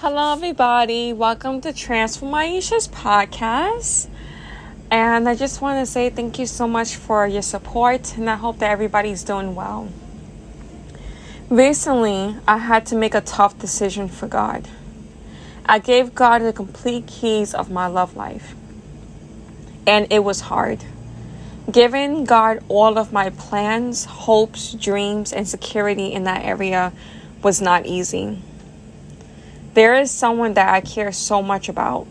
Hello, everybody. Welcome to Transform Aisha's podcast. And I just want to say thank you so much for your support, and I hope that everybody's doing well. Recently, I had to make a tough decision for God. I gave God the complete keys of my love life, and it was hard. Giving God all of my plans, hopes, dreams, and security in that area was not easy. There is someone that I care so much about,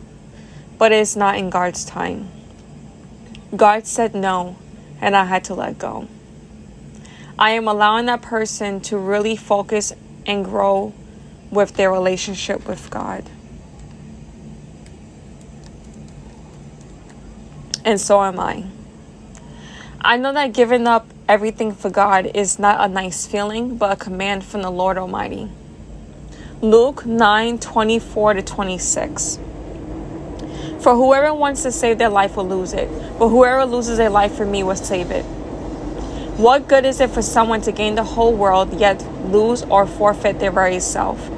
but it's not in God's time. God said no, and I had to let go. I am allowing that person to really focus and grow with their relationship with God. And so am I. I know that giving up everything for God is not a nice feeling, but a command from the Lord Almighty. Luke 9 24 to 26. For whoever wants to save their life will lose it, but whoever loses their life for me will save it. What good is it for someone to gain the whole world yet lose or forfeit their very self?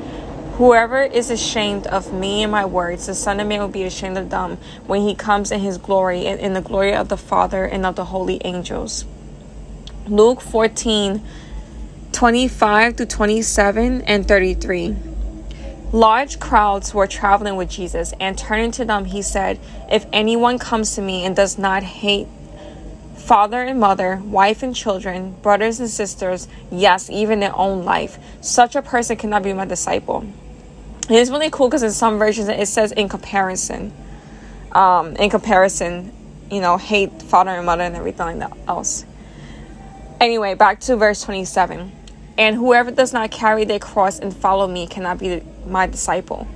Whoever is ashamed of me and my words, the Son of Man will be ashamed of them when he comes in his glory and in the glory of the Father and of the holy angels. Luke 14 25 to 27 and 33. Large crowds were traveling with Jesus, and turning to them, he said, If anyone comes to me and does not hate father and mother, wife and children, brothers and sisters, yes, even their own life, such a person cannot be my disciple. It is really cool because in some versions it says in comparison. Um, in comparison, you know, hate father and mother and everything else. Anyway, back to verse 27. And whoever does not carry their cross and follow me cannot be my disciple.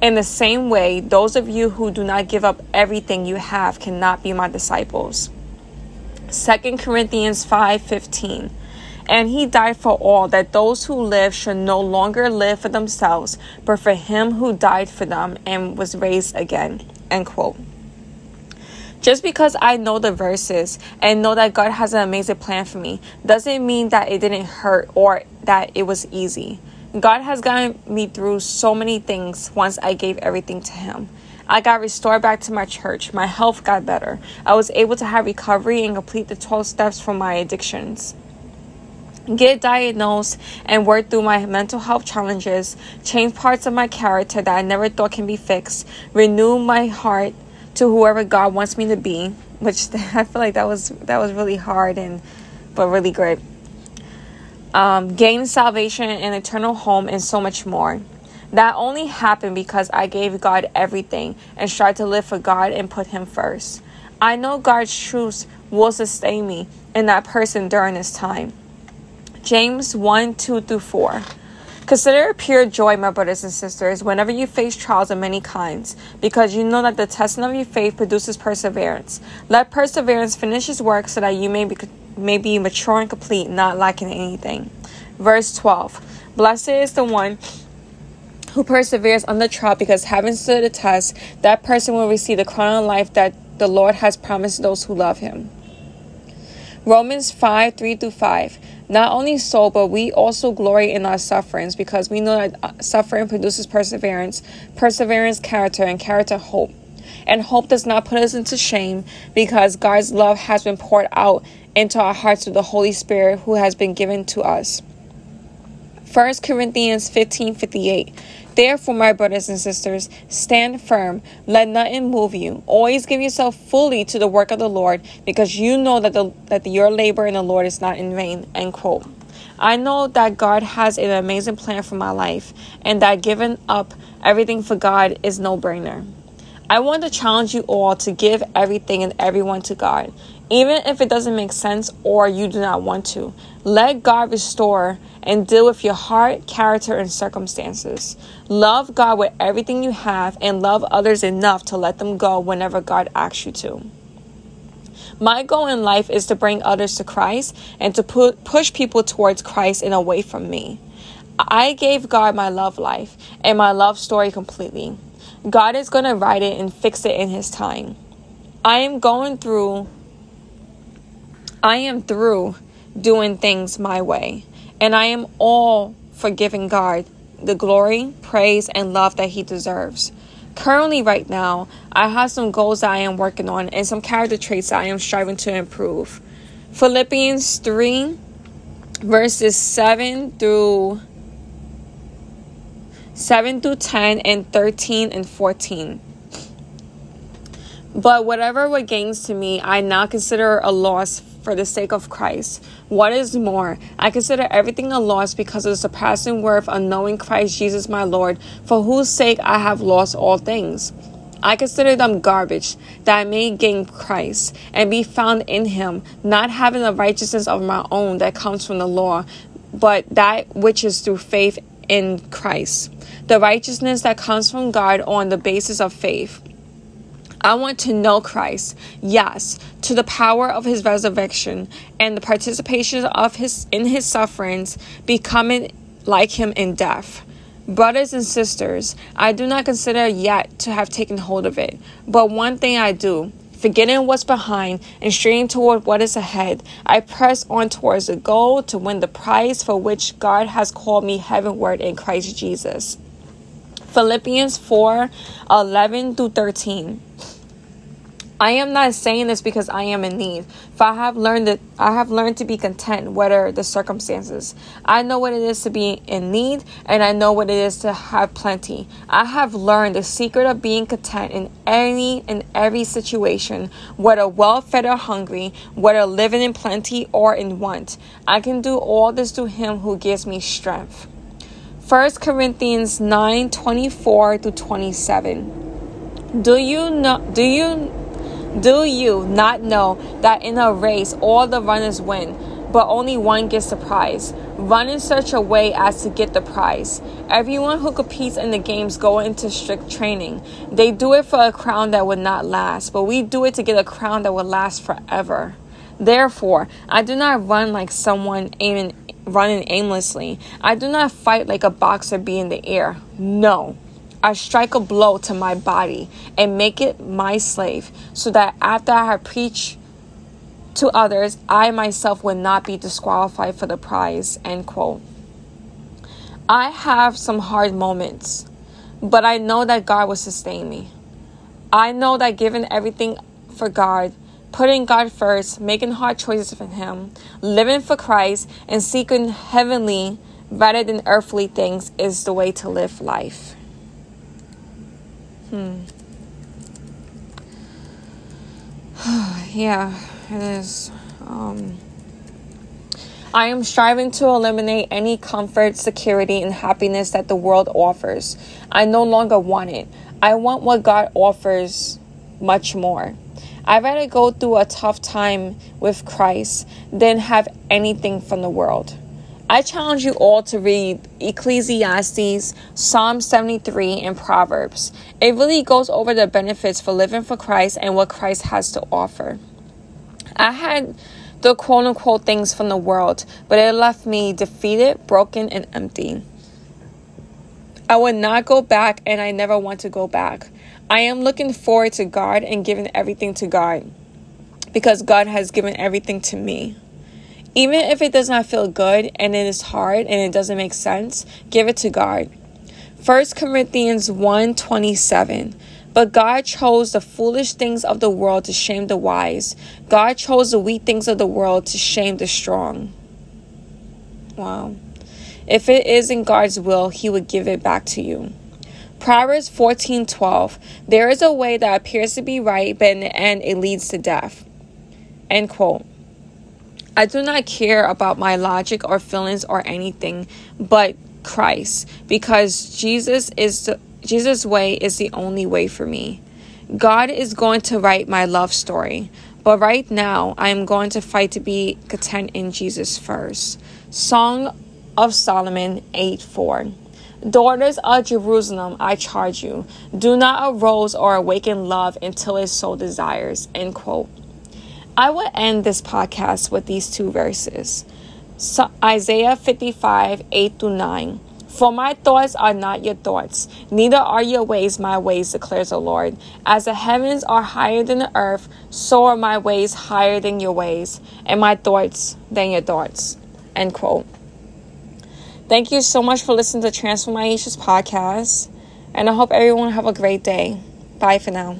In the same way, those of you who do not give up everything you have cannot be my disciples. 2 Corinthians 5:15 And he died for all that those who live should no longer live for themselves but for him who died for them and was raised again. End quote. Just because I know the verses and know that God has an amazing plan for me doesn't mean that it didn't hurt or that it was easy. God has gotten me through so many things once I gave everything to Him. I got restored back to my church. My health got better. I was able to have recovery and complete the 12 steps from my addictions. Get diagnosed and work through my mental health challenges, change parts of my character that I never thought can be fixed, renew my heart to whoever God wants me to be, which I feel like that was that was really hard and but really great. Um, gain salvation and eternal home and so much more. That only happened because I gave God everything and tried to live for God and put Him first. I know God's truths will sustain me and that person during this time. James 1 2 through 4. Consider it pure joy, my brothers and sisters, whenever you face trials of many kinds, because you know that the testing of your faith produces perseverance. Let perseverance finish its work so that you may be, may be mature and complete, not lacking anything. Verse 12 Blessed is the one who perseveres under trial because having stood the test, that person will receive the crown of life that the Lord has promised those who love him. Romans 5 3 through 5. Not only so, but we also glory in our sufferings because we know that uh, suffering produces perseverance, perseverance, character, and character, hope. And hope does not put us into shame because God's love has been poured out into our hearts through the Holy Spirit who has been given to us. 1 Corinthians 15 58. Therefore, my brothers and sisters, stand firm. Let nothing move you. Always give yourself fully to the work of the Lord, because you know that the that the, your labor in the Lord is not in vain. End quote. I know that God has an amazing plan for my life, and that giving up everything for God is no brainer. I want to challenge you all to give everything and everyone to God, even if it doesn't make sense or you do not want to. Let God restore and deal with your heart, character, and circumstances. Love God with everything you have and love others enough to let them go whenever God asks you to. My goal in life is to bring others to Christ and to put, push people towards Christ and away from me. I gave God my love life and my love story completely. God is going to write it and fix it in His time. I am going through, I am through doing things my way. And I am all for giving God the glory, praise, and love that he deserves. Currently, right now, I have some goals that I am working on and some character traits that I am striving to improve. Philippians 3, verses 7 through 7 through 10 and 13 and 14. But whatever what gains to me, I now consider a loss for the sake of Christ. What is more, I consider everything a loss because of the surpassing worth of knowing Christ Jesus my Lord, for whose sake I have lost all things. I consider them garbage, that I may gain Christ and be found in him, not having a righteousness of my own that comes from the law, but that which is through faith in Christ. The righteousness that comes from God on the basis of faith. I want to know Christ, yes, to the power of his resurrection and the participation of his in his sufferings, becoming like him in death. Brothers and sisters, I do not consider yet to have taken hold of it, but one thing I do, forgetting what's behind and straining toward what is ahead, I press on towards the goal to win the prize for which God has called me heavenward in Christ Jesus. Philippians 4 11 through 13. I am not saying this because I am in need. For I have learned that I have learned to be content whatever the circumstances. I know what it is to be in need and I know what it is to have plenty. I have learned the secret of being content in any and every situation, whether well fed or hungry, whether living in plenty or in want. I can do all this through him who gives me strength. 1 Corinthians 9 24 to 27. Do you know do you do you not know that in a race all the runners win, but only one gets the prize? Run in such a way as to get the prize. Everyone who competes in the games go into strict training. They do it for a crown that would not last, but we do it to get a crown that will last forever. Therefore, I do not run like someone aiming running aimlessly. I do not fight like a boxer be in the air. No. I strike a blow to my body and make it my slave, so that after I have preached to others, I myself will not be disqualified for the prize. End quote. I have some hard moments, but I know that God will sustain me. I know that giving everything for God, putting God first, making hard choices for Him, living for Christ, and seeking heavenly rather than earthly things is the way to live life. Hmm. yeah, it is. Um, I am striving to eliminate any comfort, security, and happiness that the world offers. I no longer want it. I want what God offers much more. I'd rather go through a tough time with Christ than have anything from the world. I challenge you all to read Ecclesiastes, Psalm 73, and Proverbs. It really goes over the benefits for living for Christ and what Christ has to offer. I had the quote unquote things from the world, but it left me defeated, broken, and empty. I would not go back, and I never want to go back. I am looking forward to God and giving everything to God because God has given everything to me. Even if it does not feel good and it is hard and it doesn't make sense, give it to God. 1 Corinthians 1:27 But God chose the foolish things of the world to shame the wise. God chose the weak things of the world to shame the strong. Wow. If it is in God's will, he would give it back to you. Proverbs 14:12 There is a way that appears to be right, but in the end it leads to death. End quote. I do not care about my logic or feelings or anything but Christ because Jesus is the Jesus way is the only way for me. God is going to write my love story, but right now I am going to fight to be content in Jesus first. Song of Solomon 8 4. Daughters of Jerusalem, I charge you, do not arouse or awaken love until it so desires. End quote. I will end this podcast with these two verses so Isaiah 55 8 to 9. For my thoughts are not your thoughts, neither are your ways my ways, declares the Lord. As the heavens are higher than the earth, so are my ways higher than your ways, and my thoughts than your thoughts. End quote. Thank you so much for listening to Transform Aisha's podcast. And I hope everyone have a great day. Bye for now.